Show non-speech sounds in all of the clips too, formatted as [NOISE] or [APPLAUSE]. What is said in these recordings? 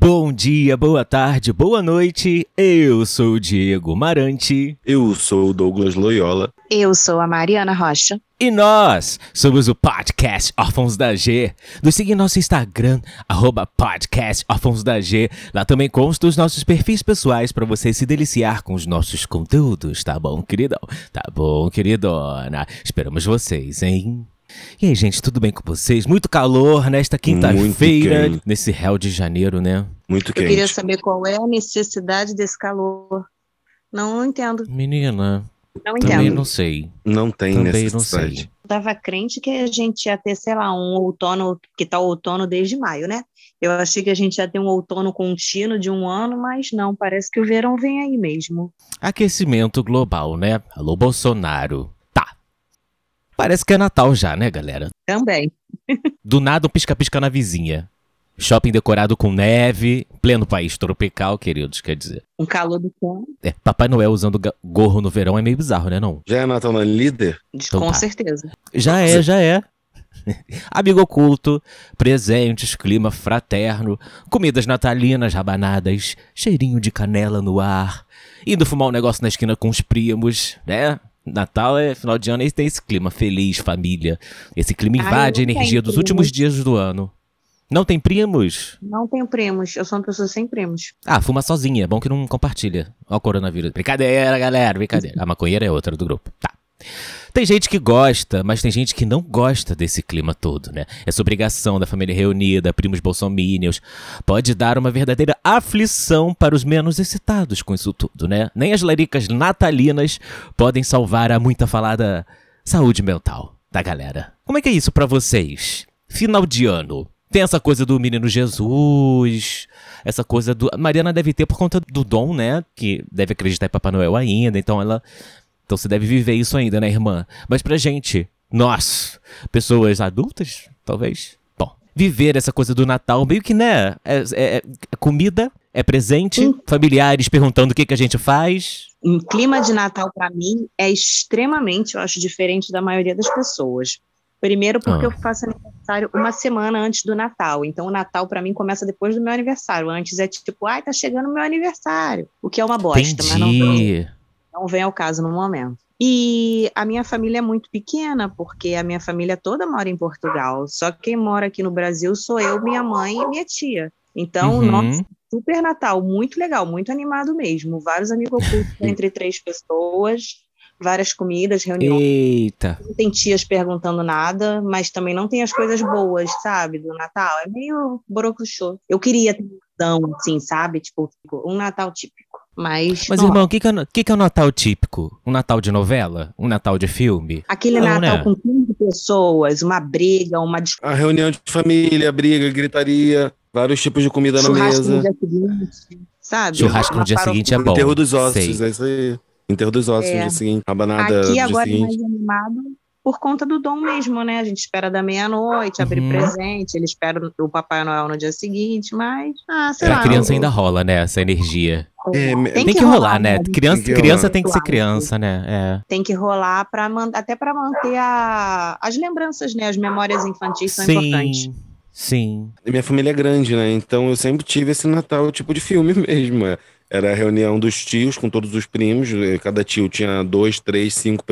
Bom dia, boa tarde, boa noite. Eu sou o Diego Marante. Eu sou o Douglas Loyola. Eu sou a Mariana Rocha. E nós somos o Podcast Órfãos da G. Nos siga em nosso Instagram, arroba Podcast Órfãos da G. Lá também consta os nossos perfis pessoais para você se deliciar com os nossos conteúdos, tá bom, queridão? Tá bom, queridona? Esperamos vocês, hein? E aí, gente, tudo bem com vocês? Muito calor nesta quinta-feira, nesse réu de janeiro, né? Muito quente. Eu queria saber qual é a necessidade desse calor. Não, entendo. Menina, Não também entendo. não sei. Não tem Também não sei. Eu tava crente que a gente ia ter, sei lá, um outono, que tá outono desde maio, né? Eu achei que a gente ia ter um outono contínuo de um ano, mas não, parece que o verão vem aí mesmo. Aquecimento global, né? Alô, Bolsonaro. Parece que é Natal já, né, galera? Também. Do nada um pisca-pisca na vizinha. Shopping decorado com neve, pleno país tropical, queridos, quer dizer. Um calor do cão, É, Papai Noel usando gorro no verão é meio bizarro, né, não? Já é Natal na líder? Então com tá. certeza. Já é, já é. [LAUGHS] Amigo oculto, presentes, clima fraterno, comidas natalinas, rabanadas, cheirinho de canela no ar, indo fumar um negócio na esquina com os primos, né? Natal é final de ano e tem esse clima feliz, família. Esse clima Ai, invade a não energia dos primos. últimos dias do ano. Não tem primos? Não tenho primos, eu sou uma pessoa sem primos. Ah, fuma sozinha, é bom que não compartilha. Ó o coronavírus. Brincadeira, galera, brincadeira. A maconheira é outra do grupo. Tá. Tem gente que gosta, mas tem gente que não gosta desse clima todo, né? Essa obrigação da família reunida, primos bolsomínios, pode dar uma verdadeira aflição para os menos excitados com isso tudo, né? Nem as laricas natalinas podem salvar a muita falada saúde mental da galera. Como é que é isso pra vocês? Final de ano. Tem essa coisa do menino Jesus, essa coisa do. Mariana deve ter por conta do dom, né? Que deve acreditar em Papai Noel ainda, então ela. Então você deve viver isso ainda, né, irmã? Mas pra gente, nós, pessoas adultas, talvez. Bom, viver essa coisa do Natal, meio que, né? É, é- é comida, é presente, Sim. familiares perguntando o que, que a gente faz. Um clima de Natal para mim é extremamente, eu acho, diferente da maioria das pessoas. Primeiro porque Ah. eu faço aniversário uma semana antes do Natal. Então o Natal para mim começa depois do meu aniversário. Antes é tipo, ai, tá chegando o meu aniversário. O que é uma bosta, mas não, Entendi. Não vem ao caso no momento. E a minha família é muito pequena, porque a minha família toda mora em Portugal. Só quem mora aqui no Brasil sou eu, minha mãe e minha tia. Então, Uhum. nossa, super Natal, muito legal, muito animado mesmo. Vários amigos ocultos [LAUGHS] entre três pessoas, várias comidas, reuniões. Eita. Não tem tias perguntando nada, mas também não tem as coisas boas, sabe, do Natal. É meio borocochô. Eu queria ter um assim, sabe? Tipo, um Natal típico. Mas, Mas, irmão, o que, que, é, o que, que é o Natal típico? Um Natal de novela? Um Natal de filme? aquele não, Natal né? com 15 pessoas, uma briga, uma discussão, A reunião de família, briga, gritaria, vários tipos de comida na churrasco no mesa. dia seguinte, sabe? Churrasco no dia seguinte é bom. Enterro dos ossos, Sei. é isso aí. Enterro dos ossos É. no dia seguinte. Rabanada Aqui agora é seguinte. mais animado por conta do dom mesmo, né? A gente espera da meia-noite, abrir Uhum. presente, ele espera o Papai Noel no dia seguinte, mas, ah, sei Pra lá. criança eu- ainda rola, né? Essa energia. É, me- Tem, que, rolar, né? gente. Criança, Tem que criança rolar. tem que ser criança, né? É. Tem que rolar para até para manter a, as lembranças, né? As memórias infantis são importantes. Sim, sim. E Minha família é grande, né? Então eu sempre tive esse Natal tipo de filme [LAUGHS] mesmo. é. Era a reunião dos tios com todos os primos. Cada tio tinha dois, três, cinco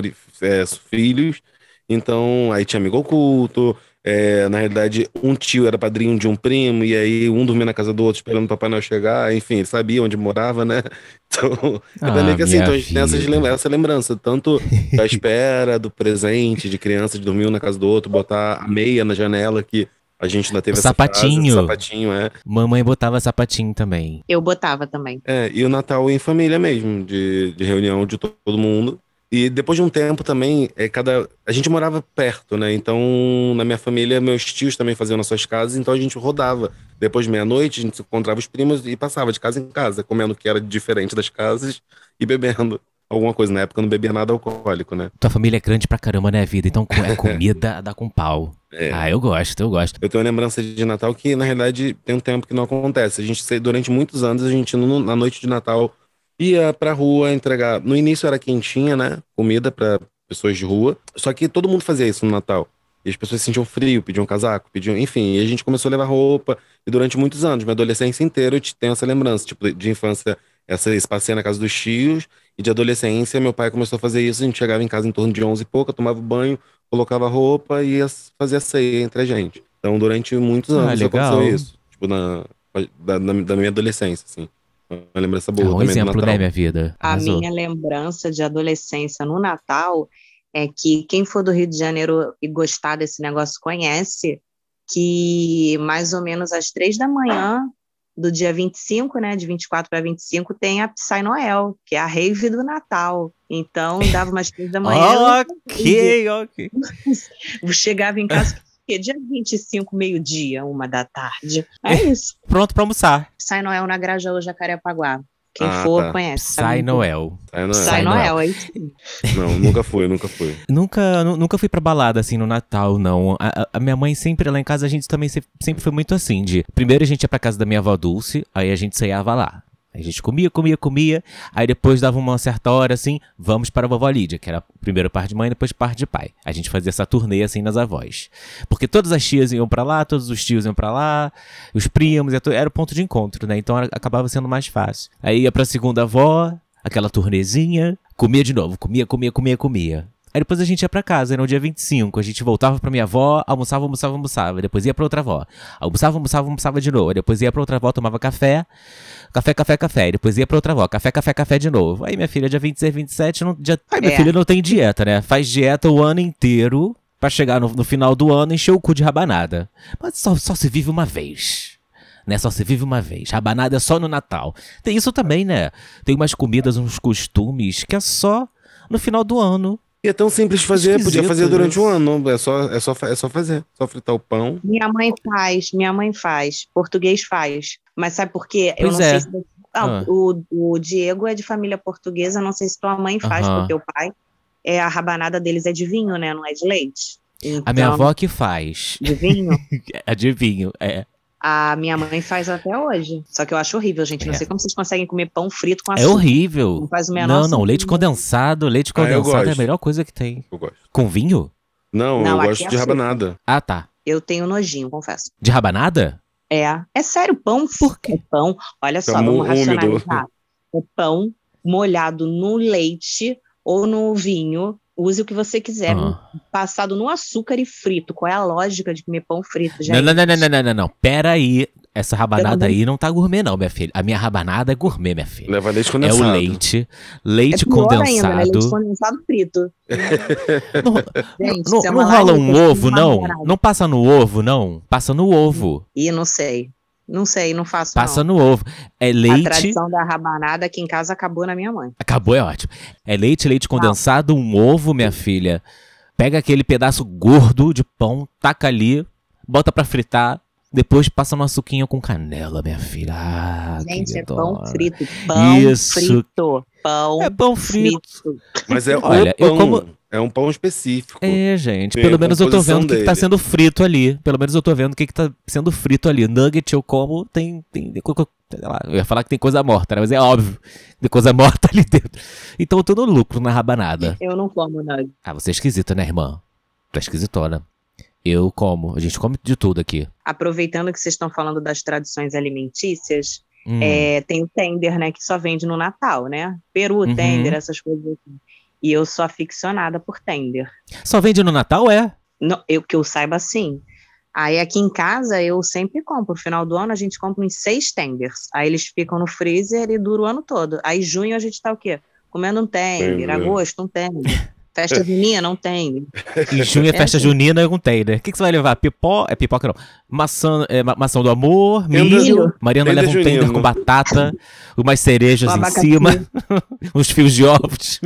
eh, filhos. Então aí tinha amigo oculto. eh, na realidade, um tio era padrinho de um primo, e aí um dormia na casa do outro esperando o Papai Noel chegar. Enfim, ele sabia onde morava, né? [LAUGHS] Então, Ah, meio que assim. Então a gente tem lembra- essa lembrança, tanto da [LAUGHS] espera, do presente, de criança, de dormir um na casa do outro, botar a meia na janela, que a gente ainda teve O essa fase, sapatinho. sapatinho, é. Mamãe botava sapatinho também. Eu botava também. É, e o Natal em família mesmo, de, de reunião de to- todo mundo. E depois de um tempo também, é cada a gente morava perto, né? Então, na minha família, meus tios também faziam nas suas casas, então a gente rodava. Depois de meia-noite, a gente encontrava os primos e passava de casa em casa, comendo o que era diferente das casas e bebendo. [LAUGHS] alguma coisa. Na época eu não bebia nada alcoólico, né? Tua família é grande pra caramba, né, vida? Então é [LAUGHS] comida dá com pau. É. Ah, eu gosto, eu gosto. Eu tenho uma lembrança de Natal que, na realidade, tem um tempo que não acontece. A gente, durante muitos anos, a gente, na noite de Natal, ia pra rua entregar. No início era quentinha, né? Comida pra pessoas de rua. Só que todo mundo fazia isso no Natal. E as pessoas sentiam frio, pediam casaco, pediam. Enfim, e a gente começou a levar roupa. E durante muitos anos, minha adolescência inteira, eu te- tenho essa lembrança. Tipo, de infância, essa, esse passeio na casa dos tios. E de adolescência, meu pai começou a fazer isso. A gente chegava em casa em torno de 11 e pouco, tomava banho, colocava roupa e ia fazer a ceia entre a gente. Então, durante muitos Ah, anos legal. aconteceu isso. Tipo, na, da, da, da minha adolescência, assim. Uma lembrança boa É um também do exemplo, Natal. né, minha vida? A minha lembrança de adolescência no Natal é que quem for do Rio de Janeiro e gostar desse negócio conhece que mais ou menos às três da manhã do dia 25, né, de 24 para 25, tem a Psy Noel, que é a rave do Natal. Então, dava umas três da manhã, [LAUGHS] Ok, ok. [LAUGHS] eu chegava em casa, que dia 25, meio-dia, uma da tarde. É isso. Pronto pra almoçar. Psy Noel na Grajaú, Jacarepaguá. Quem Ah, for, tá. conhece. Sai Noel. Sai, é? Psy Psy Noel, é isso. não, nunca fui, nunca fui. [LAUGHS] Nunca, nu- nunca fui pra balada assim no Natal, não. A, a- minha mãe sempre lá em casa, a gente também se- sempre foi muito assim: de primeiro a gente ia pra casa da minha avó Dulce, aí a gente ceiava lá. A gente comia, comia, comia. Aí depois dava uma certa hora assim, vamos para a vovó Lídia, que era primeiro parte de mãe, depois parte de pai. A gente fazia essa turnê assim nas avós. Porque todas as tias iam pra lá, todos os tios iam pra lá, os primos, era o ponto de encontro, né? Então era- acabava sendo mais fácil. Aí ia pra segunda avó, aquela turnezinha, comia de novo, comia, comia, comia, comia. Aí depois a gente ia pra casa, era no dia 25. A gente voltava pra minha avó, almoçava, almoçava, almoçava. Depois ia pra outra avó. Almoçava, almoçava, almoçava de novo. Aí Depois ia pra outra avó, tomava café. Café, café, café. Aí Depois ia pra outra avó. Café, café, café de novo. Aí minha filha, dia 26, 27, não, dia... Aí minha É. filha não tem dieta, né? Faz dieta o ano inteiro pra chegar no, no final do ano e encher o cu de rabanada. Mas só, só se vive uma vez. Né? Só se vive uma vez. Rabanada é só no Natal. Tem isso também, né? Tem umas comidas, uns costumes que é só no final do ano. E é tão simples de fazer, podia Esquisito fazer durante isso. o ano. É só, é, só, é só fazer. Só fritar o pão. Minha mãe faz, minha mãe faz, português faz. Mas sabe por quê? Eu Pois não é. sei se. Ah, Ah. o, o Diego é de família portuguesa, não sei se tua mãe faz, Aham. porque o pai, é, a rabanada deles é de vinho, né? Não é de leite. A minha Então, avó que faz. De vinho? Adivinho, [LAUGHS] é. A minha mãe faz até hoje. Só que eu acho horrível, gente. Não É. sei como vocês conseguem comer pão frito com É açúcar. horrível. Não faz o menor Não, não, sentido. leite condensado, leite Ah, condensado é a melhor coisa que tem. Eu gosto. Com vinho? Não, Não, eu gosto é de açúcar. rabanada. Ah, tá. Eu tenho nojinho, confesso. De rabanada? É, é sério, pão. Por quê? É pão. Olha só, Tá vamos úmido. racionalizar. É pão molhado no leite ou no vinho. Use o que você quiser. Ah. Passado no açúcar e frito. Qual é a lógica de comer pão frito, gente? Não, não, não, não, não, não, não, não. Pera aí. Essa rabanada aí não tá gourmet, não, minha filha. A minha rabanada é gourmet, minha filha. Leva leite É condensado. o leite, É leite pior condensado. ainda, né? Leite condensado frito. Não, Gente, não, é não rola um é ovo, não? Não passa no ovo, não? Passa no ovo. Ih, não sei. Não sei, não faço Passa não. no ovo. É A leite. tradição da rabanada aqui em casa acabou na minha mãe. Acabou, é ótimo. É leite, leite condensado, um ovo, minha filha. Pega aquele pedaço gordo de pão, taca ali, bota pra fritar. Depois passa no açuquinho com canela, minha filha. Ah, Gente, é pão frito. Pão Isso. frito. Pão É pão frito. frito. Mas é Olha, o eu pão. como- É um pão específico. É, gente. Tem Pelo menos eu tô vendo o que, que tá sendo frito ali. Pelo menos eu tô vendo o que, que tá sendo frito ali. Nugget eu como, tem. tem, tem lá, eu ia falar que tem coisa morta, né? Mas é óbvio. Tem coisa [LAUGHS] morta ali dentro. Então eu tô no lucro na rabanada. Eu não como nugget. Ah, você é esquisita, né, irmã? Tu é esquisitona. Eu como. A gente come de tudo aqui. Aproveitando que vocês estão falando das tradições alimentícias, Hum. é, tem o tender, né? Que só vende no Natal, né? Peru, Uhum. tender, essas coisas assim. E eu sou aficionada por tender. Só vende no Natal, é? Não, eu que eu saiba sim. Aí aqui em casa eu sempre compro. No final do ano a gente compra uns seis tenders. Aí eles ficam no freezer e dura o ano todo. Aí junho a gente tá o quê? Comendo um tender. Tender. Agosto, um tender. [LAUGHS] Festa junina, não tem. Em junho é É, festa sim. junina, eu não tem, né? O que, que você vai levar? Pipó? É pipoca não. Maçã, é, ma- maçã do amor, Tender- milho. Mariana leva um tender com batata, umas cerejas Um em abacaxi. cima, [LAUGHS] uns fios de ovos.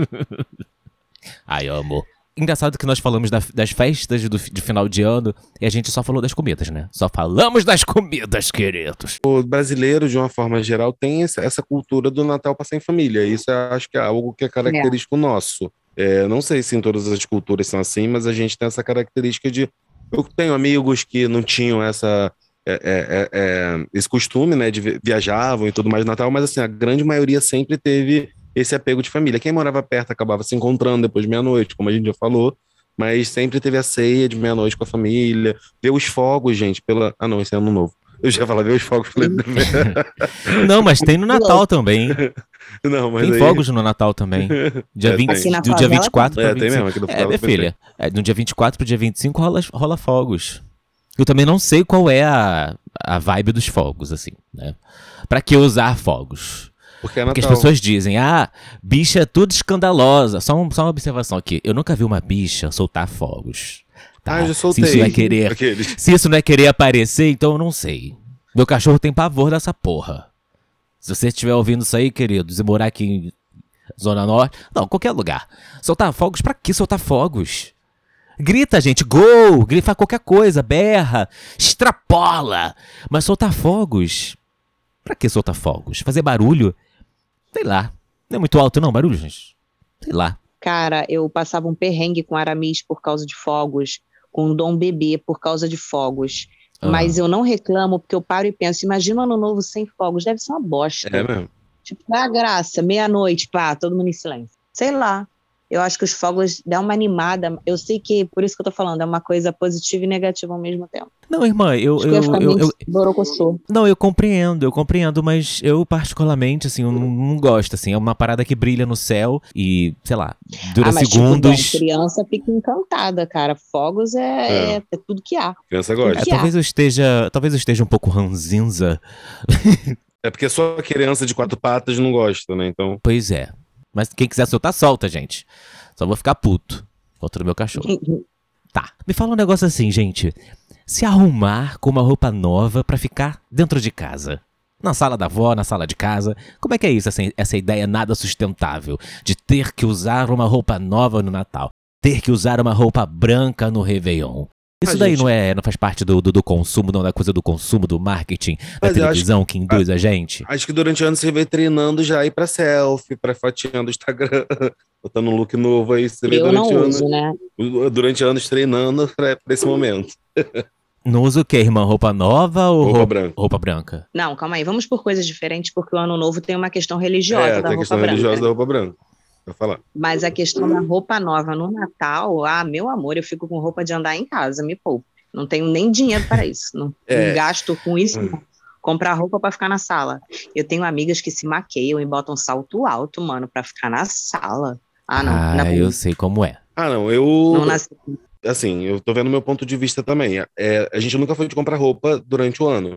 Ai, amor. Engraçado que nós falamos da- das festas do, de final de ano e a gente só falou das comidas, né? Só falamos das comidas, queridos. O brasileiro, de uma forma geral, tem essa, essa cultura do Natal passar em família. Isso eu acho que é algo que é característico nosso. É, não sei se em todas as culturas são assim, mas a gente tem essa característica de. Eu tenho amigos que não tinham essa. é, é, é, é, esse costume, né, de vi- viajavam e tudo mais no Natal, mas assim, a grande maioria sempre teve esse apego de família. Quem morava perto acabava se encontrando depois de meia-noite, como a gente já falou, mas sempre teve a ceia de meia-noite com a família, ver os fogos, gente, pela. Ah, não, esse é ano novo. Eu já ver os fogos. Falei, [LAUGHS] Não, mas tem no Natal também. não, mas Tem aí... fogos no Natal também. [LAUGHS] Dia É, 20, tem. Aqui na do dia favela 24 É, tem 25. mesmo, aqui do É, minha filha. É, no dia 24 pro dia 25 rola, rola fogos. Eu também não sei qual é a, a vibe dos fogos, assim, né? Pra que usar fogos? Porque é Porque as pessoas dizem, ah, bicha é tudo escandalosa. Só, um- só uma observação aqui. Eu nunca vi uma bicha soltar fogos. Tá? Ah, eu já Se soltei. isso não é querer Aqueles. se isso não é querer aparecer, então eu não sei. Meu cachorro tem pavor dessa porra. Se você estiver ouvindo isso aí, querido, e morar aqui em Zona Norte, não, qualquer lugar. Soltar fogos, pra que soltar fogos? Grita, gente, gol! Grifa qualquer coisa, berra, extrapola. Mas soltar fogos? Pra que soltar fogos? Fazer barulho? Sei lá. Não é muito alto, não, barulho, gente? Sei lá. Cara, eu passava um perrengue com Aramis por causa de fogos, com Dom Bebê por causa de fogos. Ah. Mas eu não reclamo, porque eu paro e penso, imagina ano novo sem fogos, deve ser uma bosta. É mesmo. Tipo, é a graça? Meia-noite, pá, todo mundo em silêncio. Sei lá. Eu acho que os fogos dão uma animada. Eu sei que, por isso que eu tô falando, é uma coisa positiva e negativa ao mesmo tempo. Não, irmã, eu, eu ia eu, ficar eu, eu. Não, eu compreendo, eu compreendo, mas eu particularmente, assim, eu não, não gosto, assim, é uma parada que brilha no céu e, sei lá, dura ah, mas segundos. Tipo, criança fica encantada, cara. Fogos é, É. é- é tudo que há. Criança É, gosta. que há. talvez eu esteja, talvez eu esteja um pouco ranzinza, É porque só criança de quatro patas não gosta, né? Então. pois é. Mas quem quiser soltar, solta, gente. Só vou ficar puto contra o meu cachorro. Tá, me fala um negócio assim, gente. Se arrumar com uma roupa nova pra ficar dentro de casa. Na sala da avó, na sala de casa. Como é que é isso, essa, essa ideia nada sustentável de ter que usar uma roupa nova no Natal? Ter que usar uma roupa branca no Réveillon? Isso daí gente. não é, não faz parte do, do, do consumo, não da coisa do consumo, do marketing, da Mas acho- televisão que induz a gente? Acho que durante o ano você vem treinando já ir pra selfie, pra fotinha do Instagram, [LAUGHS] botando um look novo aí. Você vê Eu não durante o uso, né? durante anos treinando pra, pra esse momento. [LAUGHS] Não usa o quê, irmã? Roupa nova ou Roupa roupa, branca. roupa branca? Não, calma aí. Vamos por coisas diferentes, porque o ano novo tem uma questão religiosa É, da tem a roupa questão branca. religiosa da roupa branca. Vou falar. Mas a questão da roupa nova no Natal, ah, meu amor, eu fico com roupa de andar em casa, me poupe. Não tenho nem dinheiro para isso. Não, [LAUGHS] É. não gasto com isso. Hum. não. Comprar roupa para ficar na sala. Eu tenho amigas que se maqueiam e botam salto alto, mano, para ficar na sala. Ah, não. ah, não, eu sei como é. Ah, não, eu. não nasci. assim, eu tô vendo meu ponto de vista também. É, a gente nunca foi de comprar roupa durante o ano.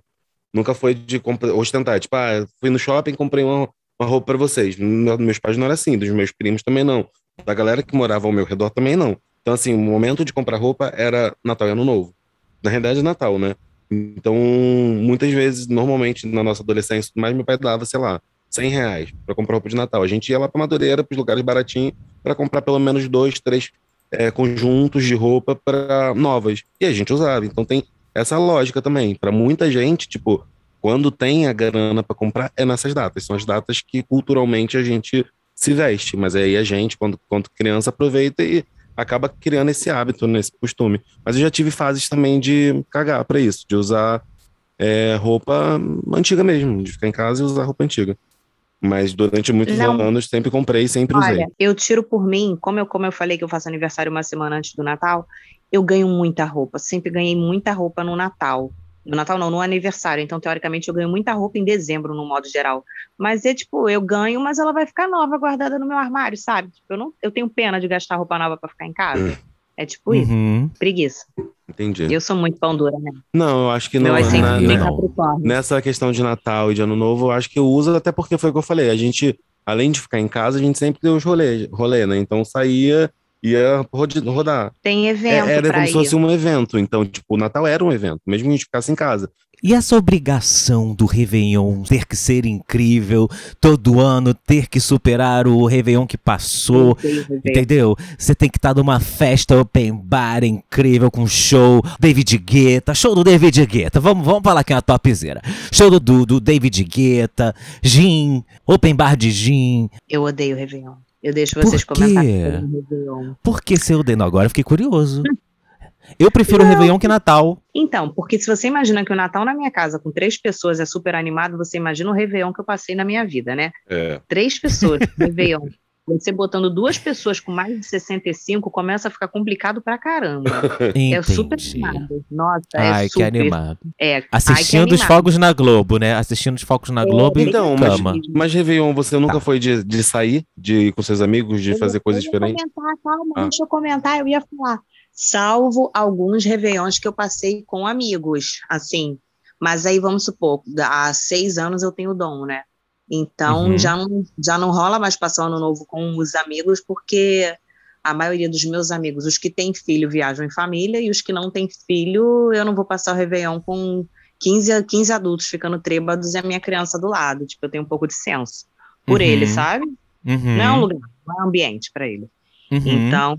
Nunca foi de compra, ostentar. Tipo, ah, fui no shopping, comprei uma, uma roupa pra vocês. Não, meus pais não era assim, dos meus primos também não. Da galera que morava ao meu redor também não. Então, assim, o momento de comprar roupa era Natal e Ano Novo. Na realidade, é Natal, né? Então, muitas vezes, normalmente, na nossa adolescência, mais meu pai dava, sei lá, 100 reais pra comprar roupa de Natal. A gente ia lá pra Madureira, pros lugares baratinhos, pra comprar pelo menos dois, três é, conjuntos de roupa para novas. E a gente usava. Então tem essa lógica também. Para muita gente, tipo, quando tem a grana para comprar, é nessas datas. São as datas que culturalmente a gente se veste. Mas aí a gente, quando, quando criança, aproveita e acaba criando esse hábito, né, esse costume. Mas eu já tive fases também de cagar para isso, de usar é, roupa antiga mesmo, de ficar em casa e usar roupa antiga. Mas durante muitos Não. anos sempre comprei, sempre usei. Olha, eu tiro por mim, como eu, como eu falei que eu faço aniversário uma semana antes do Natal, eu ganho muita roupa. Sempre ganhei muita roupa no Natal. No Natal não, no aniversário. Então, teoricamente, eu ganho muita roupa em dezembro, no modo geral. Mas é tipo, eu ganho, mas ela vai ficar nova, guardada no meu armário, sabe? Tipo, eu, não, eu tenho pena de gastar roupa nova para ficar em casa. É tipo isso, Uhum. preguiça. Entendi. Eu sou muito pão dura, né? Não, eu acho que não. é na- eu bem na- não. capricórnio. nessa questão de Natal e de Ano Novo, eu acho que eu uso até porque foi o que eu falei. A gente, além de ficar em casa, a gente sempre deu os rolê, rolê né? Então saía, ia rodar. Tem É, evento era pra como ir. se fosse um evento. Então, tipo, o Natal era um evento, mesmo que a gente ficasse em casa. E essa obrigação do Réveillon ter que ser incrível, todo ano ter que superar o Réveillon que passou, entendeu? Você tem que estar numa festa open bar incrível com show, David Guetta, show do David Guetta, vamos, vamos falar que é uma topzera. Show do, do, do David Guetta, gin, open bar de gin. Eu odeio Réveillon. Eu deixo vocês Por quê? comentarem o. Por que você odeia? Agora eu fiquei curioso. [LAUGHS] Eu prefiro Não. Réveillon que Natal. Então, porque se você imagina que o Natal na minha casa com três pessoas é super animado, você imagina o Réveillon que eu passei na minha vida, né? É. Três pessoas, [LAUGHS] Réveillon. Você botando duas pessoas com mais de 65 começa a ficar complicado pra caramba. [LAUGHS] É super Entendi. animado. Nossa, Ai, é que super. animado. É, ai, que Assistindo os animado. fogos na Globo, né? Assistindo os fogos na É, Globo e Então, mas, cama. mas Réveillon, você nunca Tá. foi de, de sair de, com seus amigos, de Eu- fazer coisas diferentes? Comentar, calma, Ah. deixa eu comentar, eu ia falar. Salvo alguns réveillons que eu passei com amigos, assim. Mas aí vamos supor, há seis anos eu tenho dom, né? Então Uhum. já, não, já não rola mais passar o ano novo com os amigos, porque a maioria dos meus amigos, os que têm filho, viajam em família, e os que não têm filho, eu não vou passar o Réveillon com 15, a- 15 adultos ficando trêbados e a minha criança do lado. Tipo, eu tenho um pouco de senso por Uhum. ele, sabe? Uhum. Não é um lugar, não é um ambiente para ele. Uhum. Então,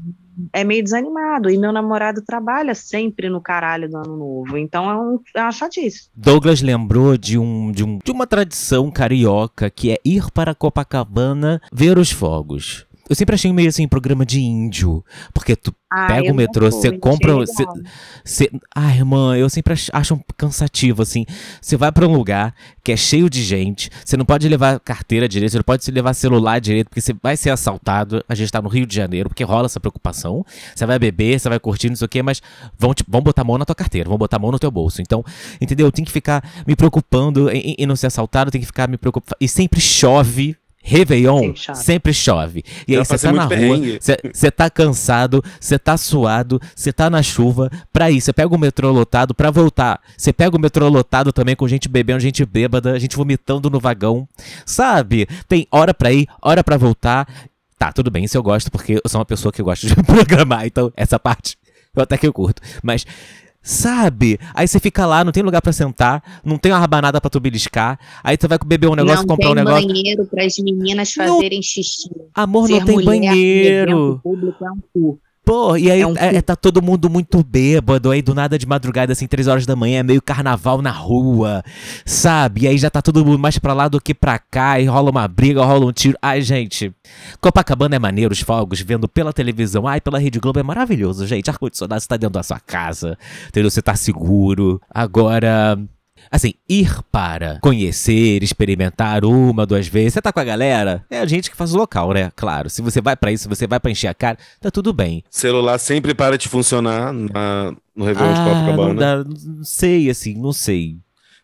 é meio desanimado. E meu namorado trabalha sempre no caralho do ano novo. Então, é, um, é uma chatice. Douglas lembrou de, um, de, um, de uma tradição carioca que é ir para Copacabana ver os fogos. Eu sempre achei meio assim, programa de índio. Porque tu Ah, pega o metrô, você compra. legal. você, ai, irmã, eu sempre ach- acho um cansativo, assim. Você vai pra um lugar que é cheio de gente, você não pode levar carteira direito, você não pode levar celular direito, porque você vai ser assaltado. A gente tá no Rio de Janeiro, porque rola essa preocupação. Você vai beber, você vai curtir, não sei o quê, mas vão, te- vão botar a mão na tua carteira, vão botar a mão no teu bolso. Então, entendeu? Eu tenho que ficar me preocupando em- em não ser assaltado, tem que ficar me preocupando. E sempre chove. Réveillon Sempre chove. sempre chove. E aí você tá na rua, você tá cansado, você tá suado, você tá na chuva, pra ir, você pega o metrô lotado pra voltar. Você pega o metrô lotado também com gente bebendo, gente bêbada, gente vomitando no vagão. Sabe? Tem hora pra ir, hora pra voltar. Tá, tudo bem, isso eu gosto, porque eu sou uma pessoa que gosta de [LAUGHS] programar, então essa parte eu até que eu curto. Mas, sabe? Aí você fica lá, não tem lugar pra sentar, não tem uma rabanada pra tu beliscar, aí tu vai beber um negócio, não comprar um tem negócio. banheiro para as meninas Não- fazerem xixi. Amor, não Ser tem mulher banheiro. público é um cu. Pô, e aí É um é- cu. tá todo mundo muito bêbado, aí do nada de madrugada, assim, três horas da manhã, é meio carnaval na rua, sabe? E aí já tá todo mundo mais pra lá do que pra cá, e rola uma briga, rola um tiro. Ai, gente, Copacabana é maneiro, os fogos, vendo pela televisão, ai, pela Rede Globo é maravilhoso, gente. Ar-condicionado, você tá dentro da sua casa, entendeu? Você tá seguro. Agora. Assim, ir para conhecer, experimentar uma, duas vezes. Você tá com a galera? É a gente que faz o local, né? Claro. Se você vai pra isso, se você vai pra encher a cara, tá tudo bem. Celular sempre para de funcionar na- no Réveillon de Ah, Copacabana. não, dá, não sei, assim, não sei.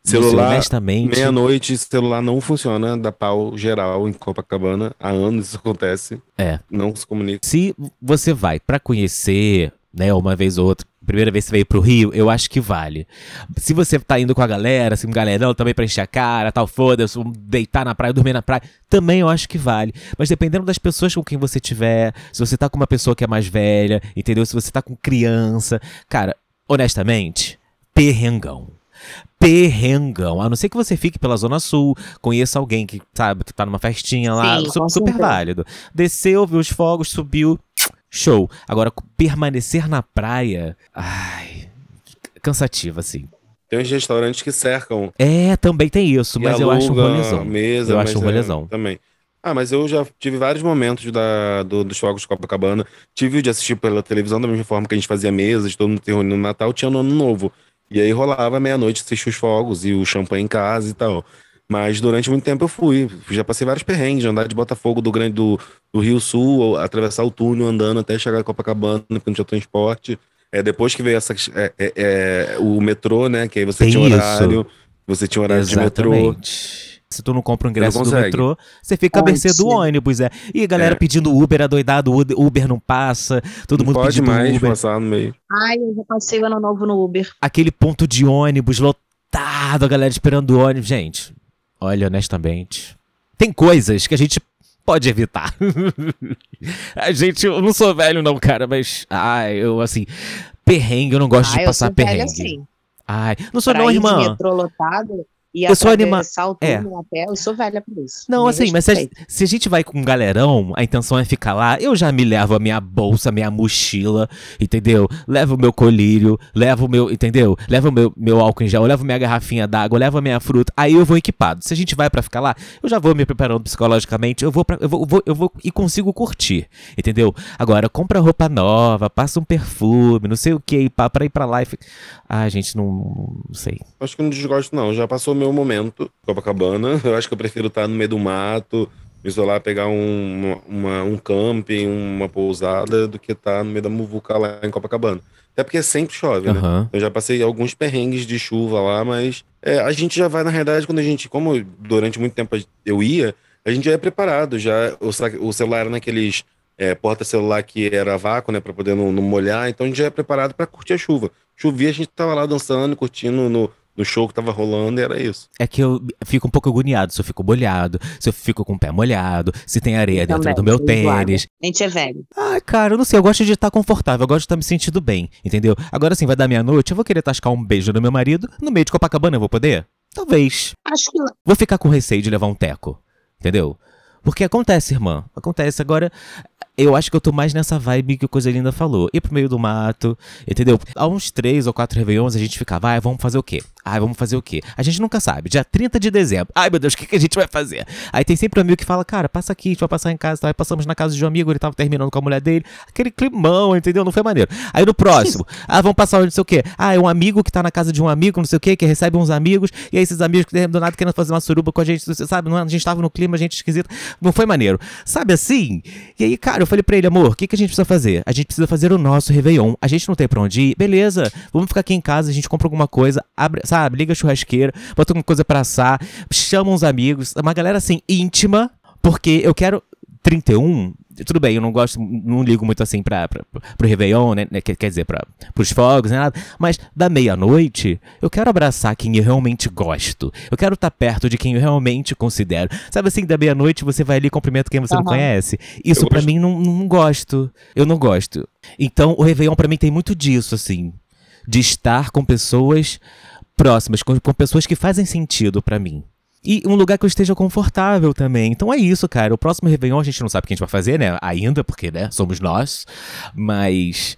Celular. Meia-noite, celular não funciona, dá pau geral em Copacabana. Há anos isso acontece. É. Não se comunica. Se você vai pra conhecer, né, uma vez ou outra, primeira vez que você veio pro Rio, eu acho que vale. Se você tá indo com a galera, assim, um galerão também pra encher a cara, tal, foda-se, deitar na praia, dormir na praia, também eu acho que vale. Mas dependendo das pessoas com quem você tiver, se você tá com uma pessoa que é mais velha, entendeu? Se você tá com criança, cara, honestamente, perrengão. Perrengão. A não ser que você fique pela Zona Sul, conheça alguém que, sabe, que tá numa festinha lá, Sim, super válido. Desceu, viu os fogos, subiu, show. Agora, permanecer na praia, ai, cansativo, assim. Tem uns restaurantes que cercam. É, também tem isso, mas eu acho um rolezão. Mesa, Eu acho um é, rolezão. também. Ah, mas eu já tive vários momentos da, do- dos Fogos de Copacabana. Tive o de assistir pela televisão, da mesma forma que a gente fazia mesas, todo mundo se reunindo no Natal, tinha no Ano Novo. E aí rolava meia-noite assistir os fogos e o champanhe em casa e tal. Mas durante muito tempo eu fui. Já passei vários perrengues, de andar de Botafogo do Grande do, do Rio Sul, ou atravessar o túnel andando até chegar em Copacabana, porque não tinha transporte. É, depois que veio essa, é, é, é, o metrô, né? Que aí você Tem tinha isso. horário, você tinha horário de metrô. Exatamente. Se tu não compra o ingresso do metrô, você fica à mercê do ônibus, é. E a galera É. pedindo Uber, adoidado, Uber- Uber não passa, todo não mundo pode pedindo mais Uber. passar no meio. Ai, eu já passei o ano novo no Uber. Aquele ponto de ônibus lotado, a galera esperando o ônibus. Gente, olha, honestamente, tem coisas que a gente pode evitar. [LAUGHS] a gente, eu não sou velho não, cara, mas, ai, eu, assim, perrengue, eu não gosto ah, de passar perrengue. assim. Ai, não sou pra não, ir irmã. metrô lotado e Eu sou anima- atravessar o é. até. Eu sou velha pra isso. Não, Me assim, mas se a, se a gente vai com um galerão, a intenção é ficar lá, eu já me levo a minha bolsa, minha mochila, entendeu? Levo o meu colírio, levo o meu, entendeu? Levo o meu, meu álcool em gel, levo minha garrafinha d'água, levo a minha fruta, aí eu vou equipado. Se a gente vai pra ficar lá, eu já vou me preparando psicologicamente, eu vou, pra, eu vou, eu vou, eu vou e consigo curtir, entendeu? Agora, compra roupa nova, passa um perfume, não sei o que, pra, pra ir pra lá e fica... Ah, gente, não, não sei. Acho que eu não desgosto, não. Já passou o meu momento, Copacabana. [LAUGHS] Eu acho que eu prefiro estar no meio do mato, me isolar, pegar um, uma, um camping, uma pousada, do que estar no meio da muvuca lá em Copacabana. Até porque sempre chove, né? Aham. Eu já passei alguns perrengues de chuva lá, mas é, a gente já vai, na realidade, quando a gente, como durante muito tempo eu ia, a gente já é preparado, já o, o celular era naqueles é, porta-celular que era vácuo, né, pra poder não, não molhar, então a gente já é preparado pra curtir a chuva. Chovia, a gente tava lá dançando, curtindo no, no show que tava rolando, e era isso. É que eu fico um pouco agoniado se eu fico molhado, se eu fico com o pé molhado, se tem areia dentro Também, do meu tênis. A gente é velho. Ai, cara, eu não sei, eu gosto de estar confortável, eu gosto de estar me sentindo bem, entendeu? Agora sim, vai dar meia-noite, eu vou querer tascar um beijo no meu marido, no meio de Copacabana eu vou poder? Talvez. Acho que Vou ficar com receio de levar um teco, entendeu? Porque acontece, irmã, acontece. Agora, eu acho que eu tô mais nessa vibe que o Coisa Linda falou. Ir pro meio do mato, entendeu? Há uns três ou quatro réveillons a gente ficava, ai, vamos fazer o quê? Ai, vamos fazer o quê? A gente nunca sabe. Dia 30 de dezembro. Ai, meu Deus, o que, que a gente vai fazer? Aí tem sempre um amigo que fala, cara, passa aqui, a gente vai passar em casa. Aí passamos na casa de um amigo, ele tava terminando com a mulher dele. Aquele climão, entendeu? Não foi maneiro. Aí no próximo, [LAUGHS] ah, vamos passar onde não sei o quê. Ah, é um amigo que tá na casa de um amigo, não sei o quê, que recebe uns amigos. E aí esses amigos que do nada querendo fazer uma suruba com a gente, você sabe? Não, é? a gente tava no clima, a gente esquisito. Não foi maneiro. Sabe assim? E aí, cara, eu falei pra ele, amor, o que, que a gente precisa fazer? A gente precisa fazer o nosso Réveillon. A gente não tem pra onde ir. Beleza, vamos ficar aqui em casa, a gente compra alguma coisa, abre, sabe? Liga a churrasqueira, bota alguma coisa pra assar, chama uns amigos, uma galera assim, íntima, porque eu quero. 31, tudo bem, eu não gosto, não ligo muito assim pra, pra, pro Réveillon, né? né, Quer, dizer, pra, pros fogos, nem nada. Mas da meia-noite, eu quero abraçar quem eu realmente gosto. Eu quero estar perto de quem eu realmente considero. Sabe assim, da meia-noite você vai ali e cumprimenta quem você não Aham. conhece? Isso gosto. mim não, não gosto. Eu não gosto. Então o Réveillon pra mim tem muito disso, assim. De estar com pessoas próximas, com, com pessoas que fazem sentido pra mim. E um lugar que eu esteja confortável também. Então é isso, cara. O próximo Réveillon a gente não sabe o que a gente vai fazer, né? Ainda, porque, né? Somos nós. Mas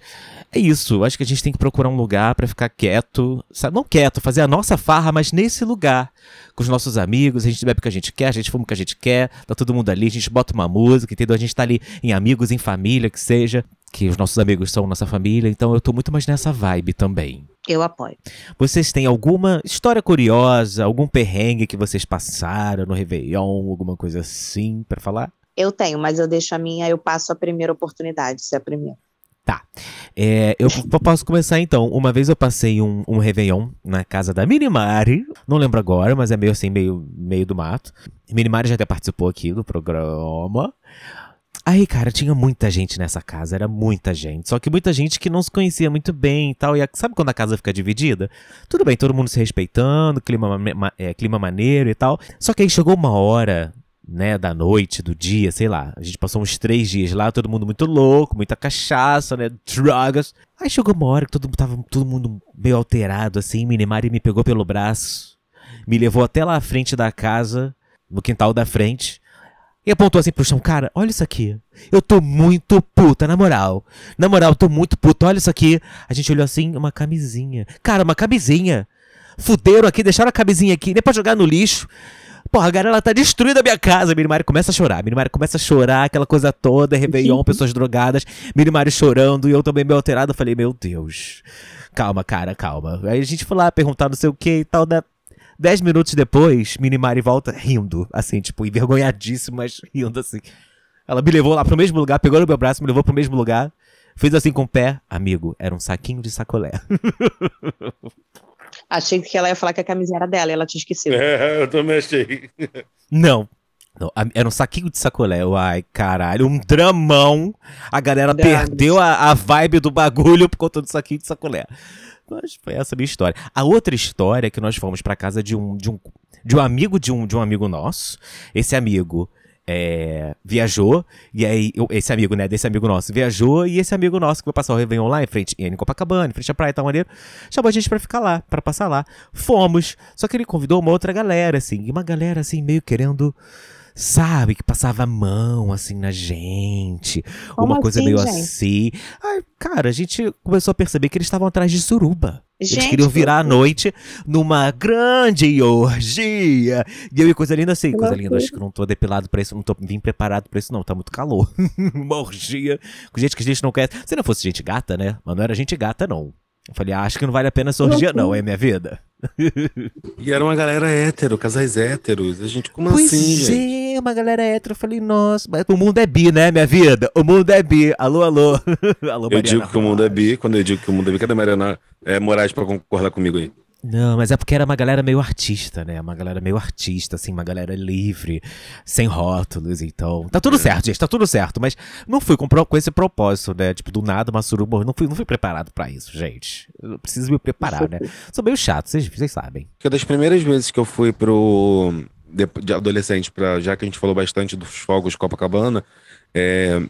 é isso. Acho que a gente tem que procurar um lugar pra ficar quieto. Sabe? Não quieto, fazer a nossa farra, mas nesse lugar. Com os nossos amigos, a gente bebe o que a gente quer, a gente fuma o que a gente quer, tá todo mundo ali, a gente bota uma música, entendeu? A gente tá ali em amigos, em família, que seja. Que os nossos amigos são nossa família, então eu tô muito mais nessa vibe também. Eu apoio. Vocês têm alguma história curiosa, algum perrengue que vocês passaram no Réveillon, alguma coisa assim pra falar? Eu tenho, mas eu deixo a minha, eu passo a primeira oportunidade, se é a primeira. É, eu posso começar então. Uma vez eu passei um, um Réveillon na casa da Minimari. Não lembro agora, mas é meio assim, meio, meio do mato. Minimari já até participou aqui do programa. Aí, cara, tinha muita gente nessa casa, era muita gente. Só que muita gente que não se conhecia muito bem e tal. E a- sabe quando a casa fica dividida? Tudo bem, todo mundo se respeitando, clima, ma- é, clima maneiro e tal. Só que aí chegou uma hora, né, da noite, do dia, sei lá. A gente passou uns três dias lá, todo mundo muito louco, muita cachaça, né, drogas. Aí chegou uma hora que todo mundo tava todo mundo meio alterado, assim. Minimari me pegou pelo braço, me levou até lá à frente da casa, no quintal da frente. E apontou assim pro chão, cara, olha isso aqui. Eu tô muito puta, na moral. Na moral, eu tô muito puta, olha isso aqui. A gente olhou assim, uma camisinha. Cara, uma camisinha. Fuderam aqui, deixaram a camisinha aqui, nem pra jogar no lixo. Porra, a galera tá destruindo a minha casa. Minimari começa a chorar. Minimari começa a chorar, aquela coisa toda, Réveillon, [LAUGHS] pessoas drogadas. Minimari chorando e eu também meio alterado. Eu falei, meu Deus. Calma, cara, calma. Aí a gente foi lá perguntar não sei o que e tal, né? Dez minutos depois, Minimari volta rindo, assim, tipo, envergonhadíssimo, mas rindo assim. Ela me levou lá pro mesmo lugar, pegou no meu braço, me levou pro mesmo lugar, fez assim com o pé. Amigo, era um saquinho de sacolé. [LAUGHS] Achei que ela ia falar que a camisa era dela e ela tinha esquecido. É, eu também achei. [LAUGHS] Não. Não, era um saquinho de sacolé. Ai, caralho, um dramão. A galera Dramas. perdeu a, a vibe do bagulho por conta do saquinho de sacolé. Mas foi essa a minha história. A outra história é que nós fomos pra casa de um, de um, de um amigo de um, de um amigo nosso. Esse amigo é, viajou, e aí, esse amigo, né, desse amigo nosso, viajou, e esse amigo nosso que vai passar o Réveillon lá em frente, em Copacabana, em frente à praia e tal, maneiro, chamou a gente pra ficar lá, pra passar lá. Fomos, só que ele convidou uma outra galera, assim, e uma galera, assim, meio querendo, sabe, que passava a mão, assim, na gente, Como uma coisa assim, meio gente? assim. Ai, cara, a gente começou a perceber que eles estavam atrás de suruba. Eles Gente, queriam virar a noite numa grande orgia. E eu e coisa linda assim, coisa linda. Acho que não tô depilado pra isso, não tô vim preparado pra isso, não. Tá muito calor. [LAUGHS] uma orgia com gente que a gente não quer. Se não fosse gente gata, né? Mas não era gente gata, não. Eu falei, ah, acho que não vale a pena essa orgia, não, é minha vida. E era uma galera hétero, casais héteros. A gente, como pois assim, gente? é, uma galera hétero. Eu falei, nossa, mas o mundo é bi, né, minha vida? O mundo é bi. Alô, alô. [LAUGHS] alô, Eu Mariana digo que o mundo é bi, quando eu digo que o mundo é bi, cadê Mariana é, Moraes pra concordar comigo aí? Não, mas é porque era uma galera meio artista, né? Uma galera meio artista, assim, uma galera livre, sem rótulos, então. Tá tudo certo, gente, tá tudo certo. Mas não fui com, com esse propósito, né? Tipo, do nada, uma suruba. Não fui, não fui preparado pra isso, gente. Eu preciso me preparar, né? [LAUGHS] Sou meio chato, vocês, vocês sabem. Porque das primeiras vezes que eu fui pro. De, de adolescente, pra, já que a gente falou bastante dos fogos de Copacabana, é,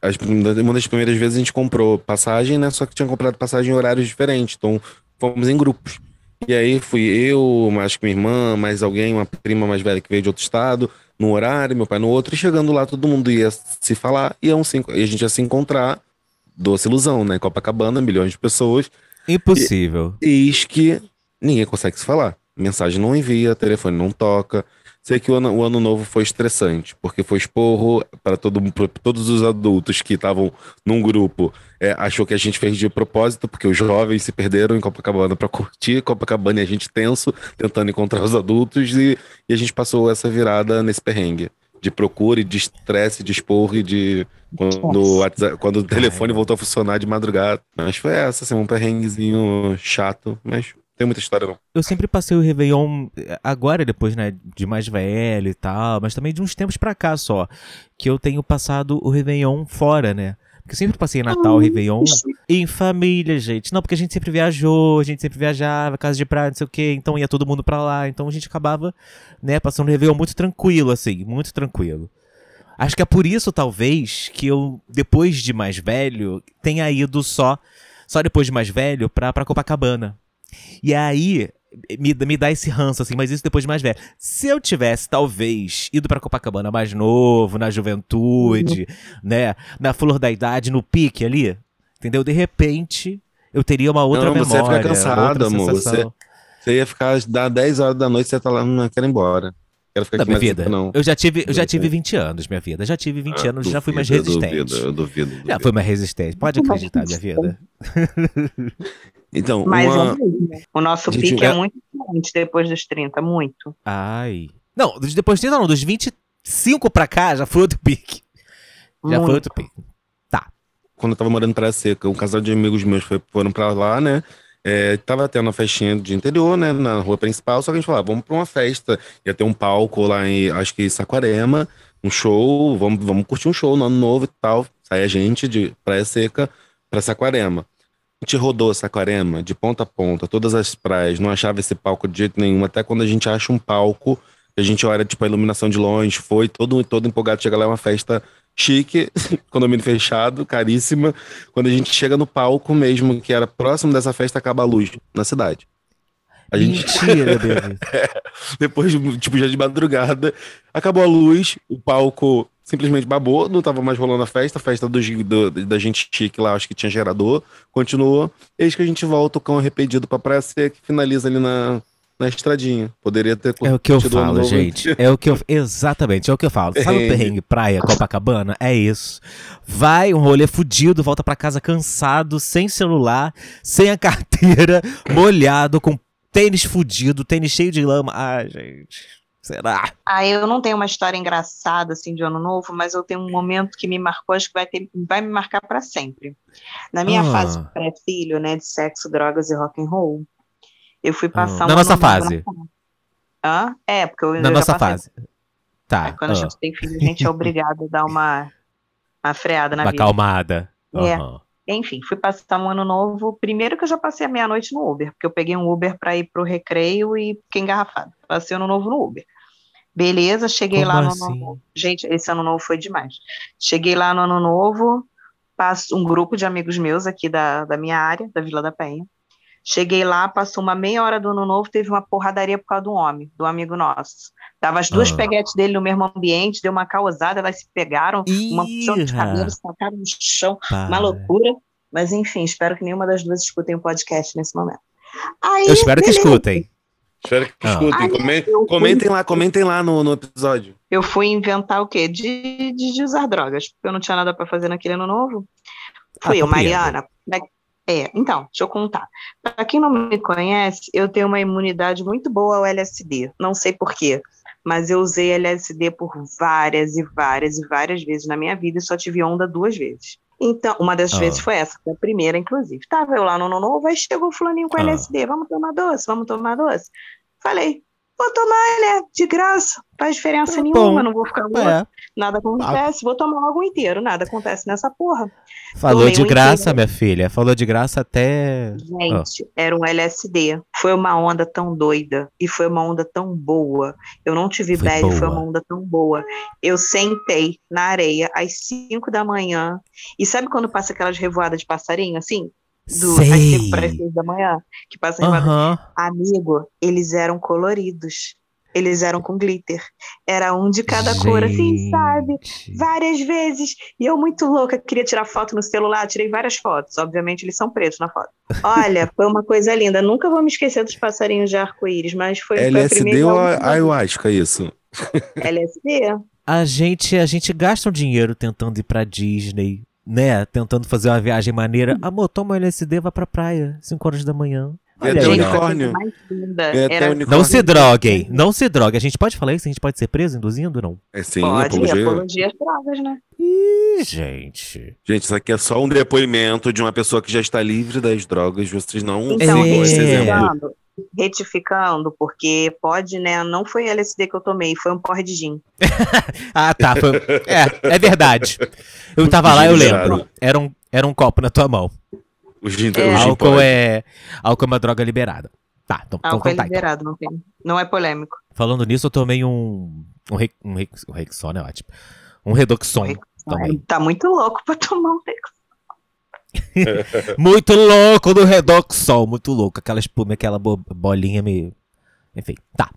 as uma das primeiras vezes a gente comprou passagem, né? Só que tinha comprado passagem em horários diferentes. Então fomos em grupos. E aí fui eu, mais que minha irmã, mais alguém, uma prima mais velha que veio de outro estado, num horário, meu pai no outro, e chegando lá todo mundo ia se falar, se, e a gente ia se encontrar. Doce ilusão, né? Copacabana, milhões de pessoas. Impossível. Eis que ninguém consegue se falar. Mensagem não envia, telefone não toca. Sei que o ano, o ano novo foi estressante, porque foi esporro para todo, todos os adultos que estavam num grupo. É, achou que a gente fez de propósito, porque os jovens se perderam em Copacabana para curtir Copacabana e a gente tenso, tentando encontrar os adultos, e, e a gente passou essa virada nesse perrengue. De procura e de estresse, de esporro e de. Quando, o WhatsApp- quando o telefone voltou a funcionar de madrugada. Mas foi essa, assim, um perrenguezinho chato, mas tem muita história não. Eu sempre passei o Réveillon, eh, agora depois, né, de mais velho e tal, mas também de uns tempos pra cá só, que eu tenho passado o Réveillon fora, né? Porque eu sempre passei Natal, Réveillon em família, gente. Não, porque a gente sempre viajou, a gente sempre viajava, casa de praia, não sei o quê, então ia todo mundo pra lá, então a gente acabava, né, passando o Réveillon muito tranquilo, assim, muito tranquilo. Acho que é por isso, talvez, que eu, depois de mais velho, tenha ido só, só depois de mais velho, pra, pra Copacabana. E aí, me, me dá esse ranço, assim, mas isso depois de mais velho. Se eu tivesse, talvez, ido pra Copacabana mais novo, na juventude, né? Na flor da idade, no pique ali, entendeu? De repente, eu teria uma outra Não, você ia memória. ficar cansado, amor, sensação. Você ia ficar, dá 10 horas da noite, você tá lá, não quero ir embora. Quero ficar Não, aqui minha mais vida. tempo, não. Eu já tive, eu já Duvido. tive 20 anos, minha vida. Já tive 20 Ah, anos, já fui mais duvido, eu resistente. duvido, eu duvido, Já duvido. fui mais resistente. Pode mais acreditar, minha vida. [LAUGHS] Então, Mas uma... é mesmo. o nosso Gente, pique é- é muito diferente depois dos 30, muito. Ai. Não, dos- depois disso, não, dos 25 pra cá já foi outro pique. Já foi Muito. outro pique. Tá. quando eu tava morando em Praia Seca, um casal de amigos meus foi- foram pra lá, né? É, tava tendo uma festinha de interior, né? Na rua principal, só que a gente falou, ah, vamos pra uma festa. Ia ter um palco lá em, acho que Saquarema, um show, vamos, vamos curtir um show no ano novo e tal. Sai a gente de Praia Seca pra Saquarema. A gente rodou Saquarema de ponta a ponta, todas as praias, não achava esse palco de jeito nenhum, até quando a gente acha um palco, a gente olha, tipo, a iluminação de longe, foi todo, todo empolgado, chega lá, é uma festa chique, [LAUGHS] condomínio fechado, caríssima. Quando a gente chega no palco mesmo, que era próximo dessa festa, acaba a luz na cidade. A gente, Mentira, David. [LAUGHS] depois, de, tipo, já de madrugada, acabou a luz, o palco simplesmente babou, não tava mais rolando a festa, a festa dos- do, da gente chique lá, acho que tinha gerador, continuou. Eis que a gente volta o cão arrependido pra Praia Seca, que finaliza ali na, na estradinha. Poderia ter É o que eu falo, gente. É o que eu. Exatamente, é o que eu falo. Sabe o [LAUGHS] Perrengue. praia Copacabana? É isso. Vai, um rolê fudido, volta pra casa cansado, sem celular, sem a [LAUGHS] carteira, molhado, com tênis fudido, tênis cheio de lama. Ai, gente. Será? Ah, eu não tenho uma história engraçada assim de ano novo, mas eu tenho um momento que me marcou, acho que vai, ter, vai me marcar para sempre. Na minha Ah. fase pré-filho, né, de sexo, drogas e rock and roll, eu fui passar Ah. Na nossa fase. Hã? É, porque eu, Na eu nossa fase. Tá. Aí quando a ah, gente tem filho, a gente é [LAUGHS] obrigado a dar uma, uma freada na uma vida. calmada. É. Aham. Enfim, fui passar um ano novo. Primeiro que eu já passei a meia-noite no Uber, porque eu peguei um Uber para ir pro recreio e fiquei engarrafado. Passei ano novo no Uber. Beleza, cheguei Como lá no assim? ano novo. Gente, esse ano novo foi demais. Cheguei lá no ano novo, passo um grupo de amigos meus aqui da, da minha área, da Vila da Penha. Cheguei lá, passou uma meia hora do ano novo, teve uma porradaria por causa de um homem, do amigo nosso. Tava as duas Ah. peguetes dele no mesmo ambiente, deu uma causada, elas se pegaram, uma puxão de cabelo, se tacaram no chão, uma rapaz. loucura. Mas enfim, espero que nenhuma das duas escutem o podcast nesse momento. Aí, Eu espero que beleza. escutem. Espero que Ah. escutem. Comen- fui- comentem lá, comentem lá no, no episódio. Eu fui inventar o quê? De, de, de usar drogas, porque eu não tinha nada para fazer naquele ano novo. Fui Ah, eu. Mariana. pra- É, então, deixa eu contar. Para quem não me conhece, eu tenho uma imunidade muito boa ao LSD. Não sei por quê, mas eu usei LSD por várias e várias e várias vezes na minha vida e só tive onda duas vezes. Então, uma das Ah. vezes foi essa, foi a primeira, inclusive. Tava eu lá no ano novo, aí chegou o fulaninho com Ah. LSD, vamos tomar doce, vamos tomar doce. Falei, vou tomar, né, de graça, faz diferença Tá nenhuma, não vou ficar louco. É, Nada acontece, vou tomar logo inteiro, nada acontece nessa porra. falou Tomei de um graça, inteiro. minha filha. Falou de graça até. Gente, era um LSD. Foi uma onda tão doida e foi uma onda tão boa. Eu não tive Foi bad, foi uma onda tão boa. Eu sentei na areia às 5 da manhã. E sabe quando passa aquelas revoadas de passarinho assim? Do, às 5 para as Sei. 6 da manhã? Que passa revoada. Aham. Amigo, eles eram coloridos. Eles eram com glitter. Era um de cada cor, assim, sabe? Gente. várias vezes. E eu, muito louca, queria tirar foto no celular, tirei várias fotos. Obviamente, eles são pretos na foto. Olha, [LAUGHS] foi uma coisa linda. Nunca vou me esquecer dos passarinhos de arco-íris, mas foi, foi a LSD primeira. ou a ayahuasca, isso? LSD? A gente, a gente gasta um dinheiro tentando ir pra Disney, né? Tentando fazer uma viagem maneira. Amor, toma um LSD, vai pra praia, 5 horas da manhã. Olha até unicórnio. coisa mais linda. E até Era unicórnio. Não se droguem, não se droguem. A gente pode falar isso? A gente pode ser preso induzindo ou não? É sim, Pode, apologia. apologia às drogas, né? Ih, gente. Gente, isso aqui é só um depoimento de uma pessoa que já está livre das drogas. Vocês não Então, sigam esse É. exemplo. Retificando, porque pode, né? Não foi LSD que eu tomei, foi um porre de gin. [LAUGHS] Ah, tá. foi- É, é verdade. Eu tava lá, eu lembro. Era um, era um copo na tua mão. O gin, É. o gin Álcool pode. é, álcool é uma droga liberada. Tá, então, então, Álcool é então tá. então. liberado, não tem. Não é polêmico. Falando nisso, eu tomei um. Um, re, um, re, um Rexona é ótimo. Um Redoxon também. Tá muito louco pra tomar um [LAUGHS] Muito louco do Redoxon, muito louco. Aquela espuma, aquela bo- bolinha me. Enfim, tá.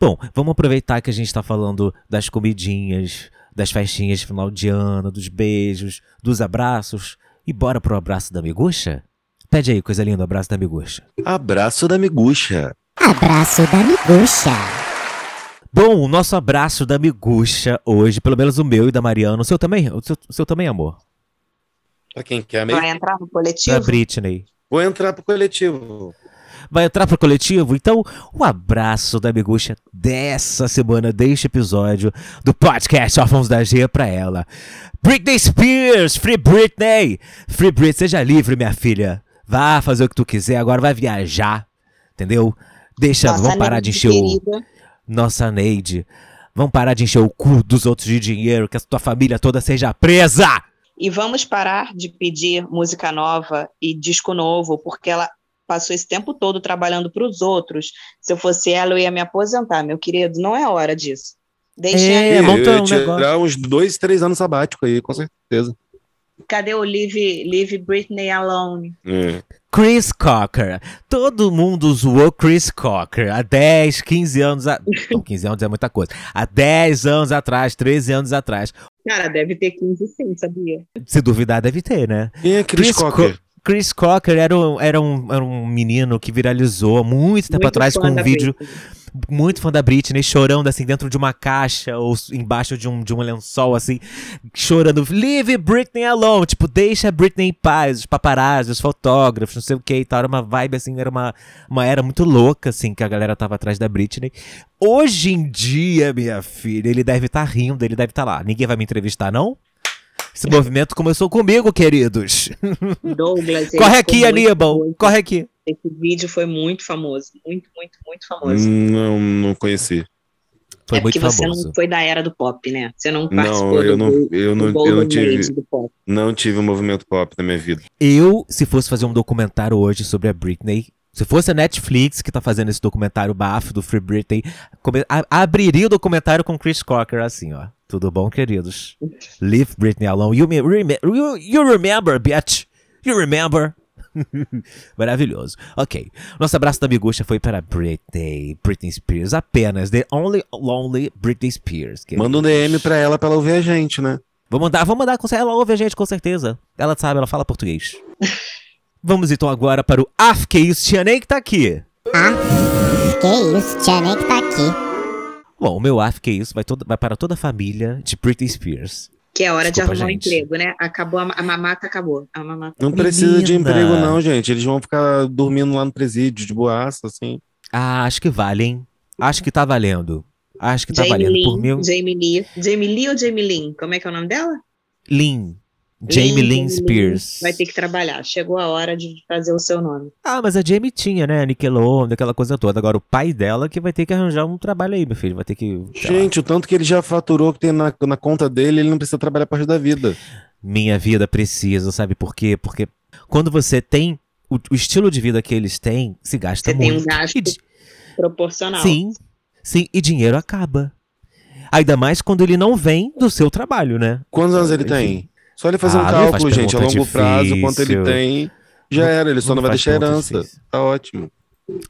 Bom, vamos aproveitar que a gente tá falando das comidinhas, das festinhas de final de ano, dos beijos, dos abraços. E bora pro abraço da miguxa? Pede aí, coisa linda, abraço da miguxa. Abraço da miguxa. Abraço da miguxa. Bom, o nosso abraço da miguxa hoje, pelo menos o meu e da Mariana. O seu também? O seu, o seu também, amor? Pra quem quer mesmo. Vai entrar Pra coletivo? Britney. Vou entrar pro coletivo. Vai entrar pro coletivo? Então, o abraço da miguxa dessa semana, deste episódio do podcast Órfãos da G pra ela. Britney Spears! Free Britney! Free Britney, seja livre, minha filha. Vá fazer o que tu quiser, agora vai viajar. Entendeu? Deixa, Nossa, vamos parar de encher o. querida. Nossa, Neide. Vamos parar de encher o cu dos outros de dinheiro, que a tua família toda seja presa! E vamos parar de pedir música nova e disco novo, porque ela passou esse tempo todo trabalhando para os outros. Se eu fosse ela, eu ia me aposentar, meu querido. Não é hora disso. Deixem É, aí. eu monta um tirar negócio. uns dois, três anos sabático aí, com certeza. Cadê o Leave, Leave Britney Alone? É. Chris Cocker. Todo mundo zoou Chris Cocker há 10, 15 anos. A... Não, 15 anos é muita coisa. Há 10 anos atrás, 13 anos atrás. Cara, deve ter 15 sim, sabia? Se duvidar, deve ter, né? Quem é Chris, Chris Cocker? Chris Cocker era um, era um, era um menino que viralizou há muito tempo Muito atrás com um vídeo Britney. Muito fã da Britney, chorando assim dentro de uma caixa ou embaixo de um, de um lençol, assim, chorando, leave Britney alone, tipo, deixa Britney em paz, os paparazzi, os fotógrafos, não sei o que e tal, era uma vibe assim, era uma, uma era muito louca, assim, que a galera tava atrás da Britney. Hoje em dia, minha filha, ele deve estar rindo, ele deve estar lá, ninguém vai me entrevistar, não? Esse movimento começou comigo, queridos. Douglas. [LAUGHS] Corre aqui, Aníbal, famoso. corre aqui. Esse vídeo foi muito famoso. Muito, muito, muito famoso. Não, não conheci. Foi é muito porque você famoso. não foi da era do pop, né? Você não participou Não, eu do, não, do, eu do não, eu Golden não tive, do pop. não tive um movimento pop na minha vida. Eu, se fosse fazer um documentário hoje sobre a Britney, Se fosse a Netflix que tá fazendo esse documentário bafo do Free Britney, abriria o documentário com Chris Crocker assim, ó. Tudo bom, queridos? Leave Britney alone. You, me, reme- you, you remember, bitch. You remember. [LAUGHS] Maravilhoso. Ok. Nosso abraço da miguxa foi para Britney. Britney Spears. Apenas. The only lonely Britney Spears. queridos. Manda um DM pra ela pra ela ouvir a gente, né? Vou mandar, vou mandar, com- ela ouve a gente com certeza. Ela sabe, ela fala português. [LAUGHS] Vamos então agora para o Af, que isso, Tia Nem que tá aqui. Que isso, tia nem que tá aqui. Bom, o meu Af, que isso, vai, toda, vai para toda a família de Britney Spears. Que é hora Desculpa, de arrumar um emprego, né? Acabou, a, a mamata acabou. A mamata. Não precisa de emprego, não, gente. Eles vão ficar dormindo lá no presídio, de boaça, assim. Ah, acho que vale, hein? Acho que tá valendo. Acho que tá Jamie valendo. Lynn, Por mil. Jamie Lee. Jamie Lee ou Jamie Lynn? Como é que é o nome dela? Lynn. Jamie Lynn Spears. Vai ter que trabalhar. Chegou a hora de fazer o seu nome. Ah, mas a Jamie tinha, né? Nickelodeon, aquela coisa toda. Agora o pai dela que vai ter que arranjar um trabalho aí, meu filho. Vai ter que. lá. Gente, o tanto que ele já faturou que tem na, na conta dele, ele não precisa trabalhar parte da vida. Minha vida precisa, sabe por quê? Porque quando você tem o, o estilo de vida que eles têm, se gasta Você tem muito. um gasto E proporcional. sim, sim, e dinheiro acaba. Ainda mais quando ele não vem do seu trabalho, né? Quantos anos ele Enfim. tem? Só ele fazer um Ah, faz cálculo, gente, a longo prazo, quanto ele difícil. tem. Já Não- era, ele só não não vai deixar herança. difícil. Tá ótimo.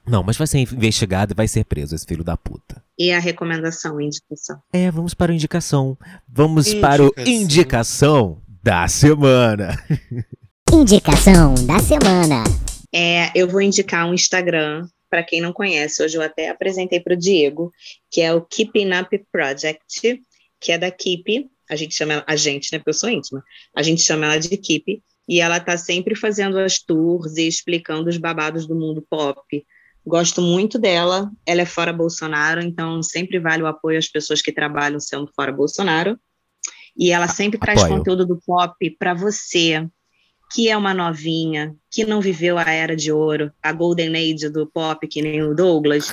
Não, mas vai ser investigado e vai ser preso, esse filho da puta. E a recomendação, indicação. É, vamos para a indicação. Vamos para o Indicação. indicação da semana. [LAUGHS] Indicação da semana. É, eu vou indicar um Instagram para quem não conhece. Hoje eu até apresentei para o Diego, que é o Keeping Up Project, que é da Keep. A gente chama ela, a gente, né? Porque eu sou íntima. A gente chama ela de Keep. E ela tá sempre fazendo as tours e explicando os babados do mundo pop. Gosto muito dela. Ela é fora Bolsonaro, então sempre vale o apoio às pessoas que trabalham sendo fora Bolsonaro. E ela sempre traz Apoio. conteúdo do pop para você, que é uma novinha, que não viveu a era de ouro, a golden age do pop, que nem o Douglas,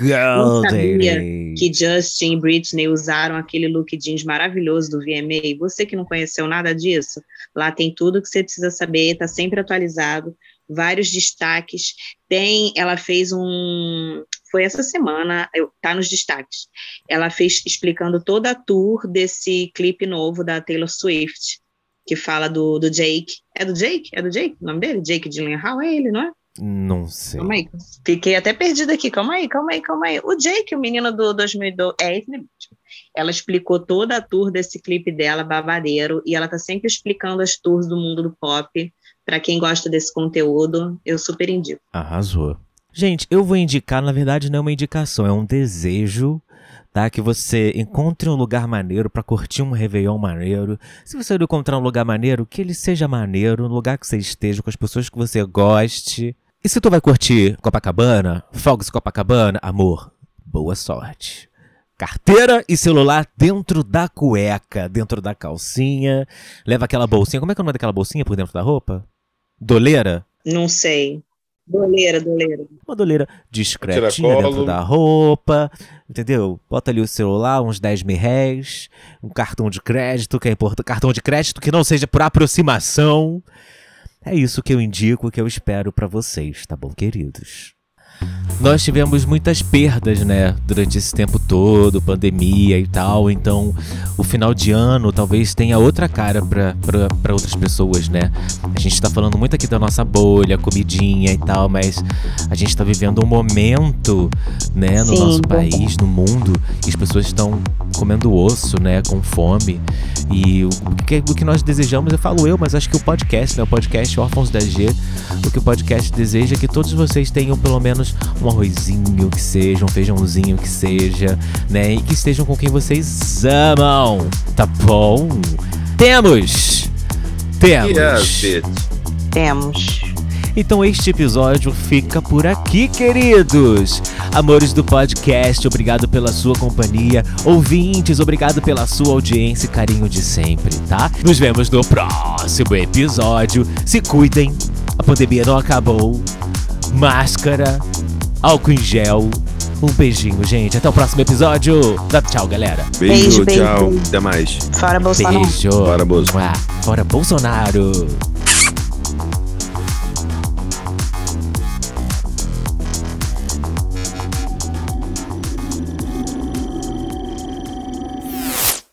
sabia que Justin e Britney usaram aquele look jeans maravilhoso do VMA. Você que não conheceu nada disso, lá tem tudo que você precisa saber, está sempre atualizado, vários destaques. Tem, ela fez um, foi essa semana, tá nos destaques. Ela fez explicando toda a tour desse clipe novo da Taylor Swift, que fala do, do Jake. É do Jake? É do Jake? O nome dele? Jake Gyllenhaal? É ele, não é? Não sei. Calma aí. Fiquei até perdida aqui. Calma aí, calma aí, calma aí. O Jake, o menino do 2012. É esse mesmo. Ela explicou toda a tour desse clipe dela, babadeiro, e ela tá sempre explicando as tours do mundo do pop. Pra quem gosta desse conteúdo, eu super indico. Arrasou. Gente, eu vou indicar, na verdade não é uma indicação, é um desejo, tá? Que você encontre um lugar maneiro pra curtir um Réveillon maneiro. Se você encontrar um lugar maneiro, que ele seja maneiro, um lugar que você esteja com as pessoas que você goste. E se tu vai curtir Copacabana, Fogos Copacabana, amor, boa sorte. Carteira e celular dentro da cueca, dentro da calcinha. Leva aquela bolsinha. Como é que é o nome daquela bolsinha por dentro da roupa? Doleira? Não sei. Doleira, doleira. Uma doleira discretinha dentro da roupa, entendeu? Bota ali o celular, uns 10 mil réis, um cartão de crédito, que é importante, cartão de crédito que não seja por aproximação. É isso que eu indico, que eu espero pra vocês, tá bom, queridos? Nós tivemos muitas perdas, né, durante esse tempo todo, pandemia e tal, então o final de ano talvez tenha outra cara pra outras pessoas, né? A gente tá falando muito aqui da nossa bolha, comidinha e tal, mas a gente tá vivendo um momento, né, no Sim, nosso país, no mundo, e as pessoas estão comendo osso, né, com fome. E o que, o que nós desejamos, eu falo eu, mas acho que o podcast, né, o podcast Órfãos da G, o que o podcast deseja é que todos vocês tenham pelo menos um arrozinho que seja, um feijãozinho que seja, né, e que estejam com quem vocês amam, tá bom? Temos! Temos! Yes, bitch. Temos. Então este episódio fica por aqui, queridos. Amores do podcast, obrigado pela sua companhia. Ouvintes, obrigado pela sua audiência e carinho de sempre, tá? Nos vemos no próximo episódio. Se cuidem, a pandemia não acabou. Máscara, álcool em gel. Um beijinho, gente. Até o próximo episódio. Dá tchau, galera. Beijo, Beijo, tchau. beijo. Até mais. Fora Bolsonaro. Beijo. Bozo. Mua. Fora Bolsonaro.